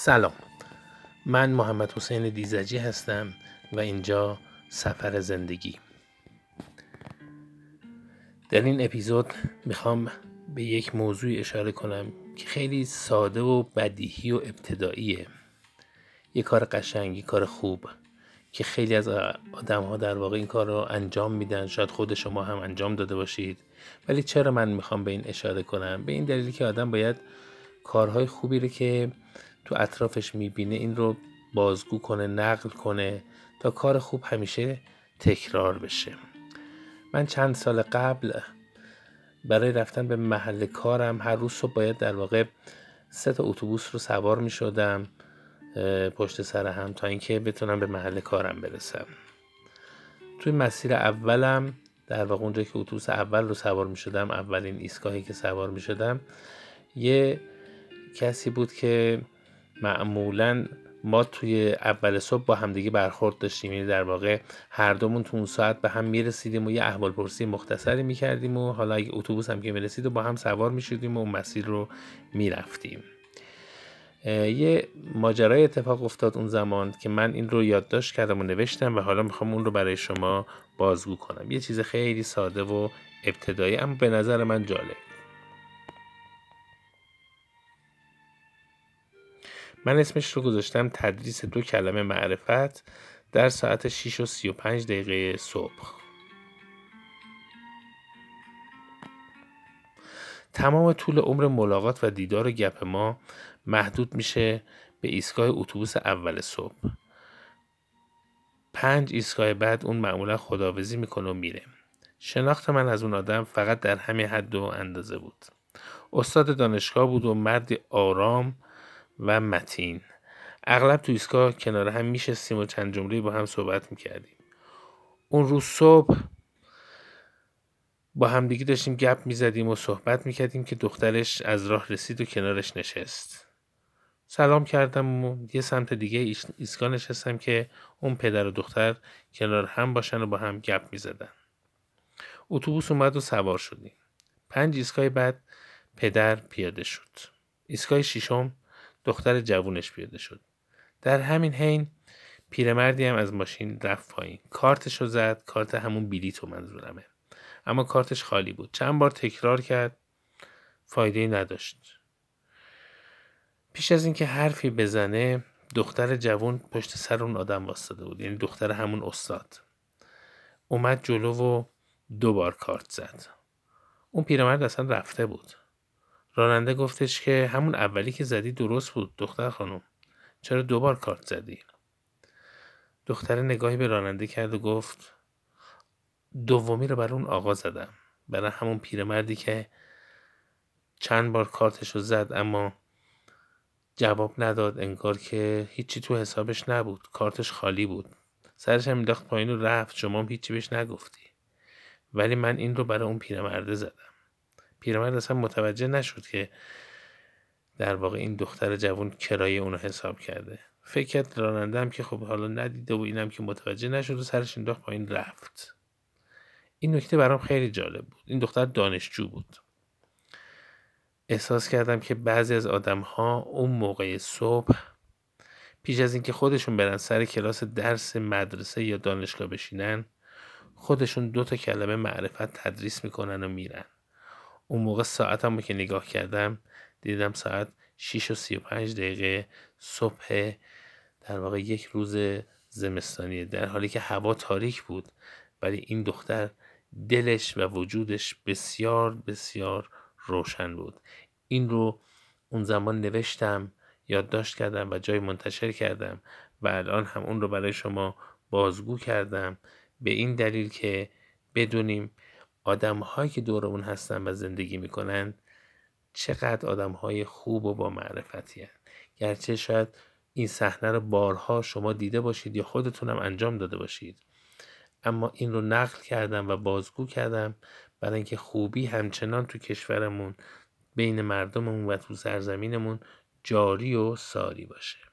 سلام. من محمد حسین دیزجی هستم و اینجا سفر زندگی. در این اپیزود می‌خوام به یک موضوع اشاره کنم که خیلی ساده و بدیهی و ابتداییه. یه کار قشنگ یه کار خوب که خیلی از آدم ها در واقع این کار رو انجام میدن. شاید خود شما هم انجام داده باشید. ولی چرا من می‌خوام به این اشاره کنم؟ به این دلیلی که آدم باید کارهای خوبی رو که تو اطرافش می‌بینه این رو بازگو کنه نقل کنه تا کار خوب همیشه تکرار بشه. من چند سال قبل برای رفتن به محل کارم هر روز صبح باید در واقع سه تا اتوبوس رو سوار می شدم پشت سر هم تا اینکه بتونم به محل کارم برسم. توی مسیر اولم در واقع اونجا که اتوبوس اول رو سوار می شدم اولین ایستگاهی که سوار می شدم یه کسی بود که معمولا ما توی اول صبح با همدیگه برخورد داشتیم. یعنی در واقع هر دومون تو اون ساعت به هم می‌رسیدیم و یه احوال پرسی مختصری می‌کردیم و حالا اگه اتوبوس هم که می‌رسید و با هم سوار می‌شدیم و اون مسیر رو می‌رفتیم. یه ماجرای اتفاق افتاد اون زمان که من این رو یادداشت کردم و نوشتم و حالا می‌خوام اون رو برای شما بازگو کنم. یه چیز خیلی ساده و ابتدایی اما به نظر من جالب. من اسمش رو گذاشتم تدریس دو کلمه معرفت در ساعت 6 و 35 دقیقه صبح. تمام طول عمر ملاقات و دیدار و گپ ما محدود میشه به ایستگاه اتوبوس اول صبح. پنج ایستگاه بعد اون معمولا خداوزی می‌کنه و میره. شناخت من از اون آدم فقط در همین حد و اندازه بود. استاد دانشگاه بود و مردی آرام و متین. اغلب تو ایستگاه کنار هم میشستیم و چند جمله با هم صحبت می‌کردیم. اون روز صبح با همدیگه داشتیم گپ می‌زدیم و صحبت می‌کردیم که دخترش از راه رسید و کنارش نشست. سلام کردم و یه سمت دیگه ایستگاه نشستم که اون پدر و دختر کنار هم باشن و با هم گپ می‌زدن. اتوبوس اومد و سوار شدیم. پنج ایستگاه بعد پدر پیاده شد. ایستگاه ششم دختر جوونش پیاده شد. در همین حین پیرمردی هم از ماشین رفت پایین. کارتش رو زد کارت همون بلیط و منظورمه. اما کارتش خالی بود. چند بار تکرار کرد فایده نداشت. پیش از اینکه حرفی بزنه دختر جوون پشت سر اون آدم واسطه بود. یعنی دختر همون استاد. اومد جلو و دو بار کارت زد. اون پیرمرد اصلا رفته بود. راننده گفتش که همون اولی که زدی درست بود دختر خانم. چرا دوبار کارت زدی؟ دختر نگاهی به راننده کرد و گفت دومی رو برای اون آقا زدم. برای همون پیرمردی که چند بار کارتش رو زد اما جواب نداد انگار که هیچی تو حسابش نبود. کارتش خالی بود. سرش هم پایین و رفت. شما هم هیچی بهش نگفتی. ولی من این رو برای اون پیرمرده زدم. پیرمرد اصلا متوجه نشد که در واقع این دختر جوان کرایه اونو حساب کرده. فکر کرد راننده هم که خب حالا ندیده و اینم که متوجه نشد و سرش انداخت پایین رفت. این نکته برام خیلی جالب بود. این دختر دانشجو بود. احساس کردم که بعضی از آدم ها اون موقع صبح پیش از اینکه خودشون برن سر کلاس درس مدرسه یا دانشگاه بشینن خودشون دو تا کلمه معرفت تدریس می‌کنن و میرن. اون موقع ساعتم که نگاه کردم دیدم ساعت 6 و 35 دقیقه صبح در واقع یک روز زمستانی در حالی که هوا تاریک بود ولی این دختر دلش و وجودش بسیار بسیار روشن بود. این رو اون زمان نوشتم یادداشت کردم و جای منتشر کردم و الان هم اون رو برای شما بازگو کردم. به این دلیل که بدونیم آدم هایی که دورمون هستن و زندگی می‌کنن چقدر آدم های خوب و با معرفتی هن. گرچه شاید این صحنه رو بارها شما دیده باشید یا خودتونم انجام داده باشید اما این رو نقل کردم و بازگو کردم برای اینکه خوبی همچنان تو کشورمون بین مردممون و تو سرزمینمون جاری و ساری باشه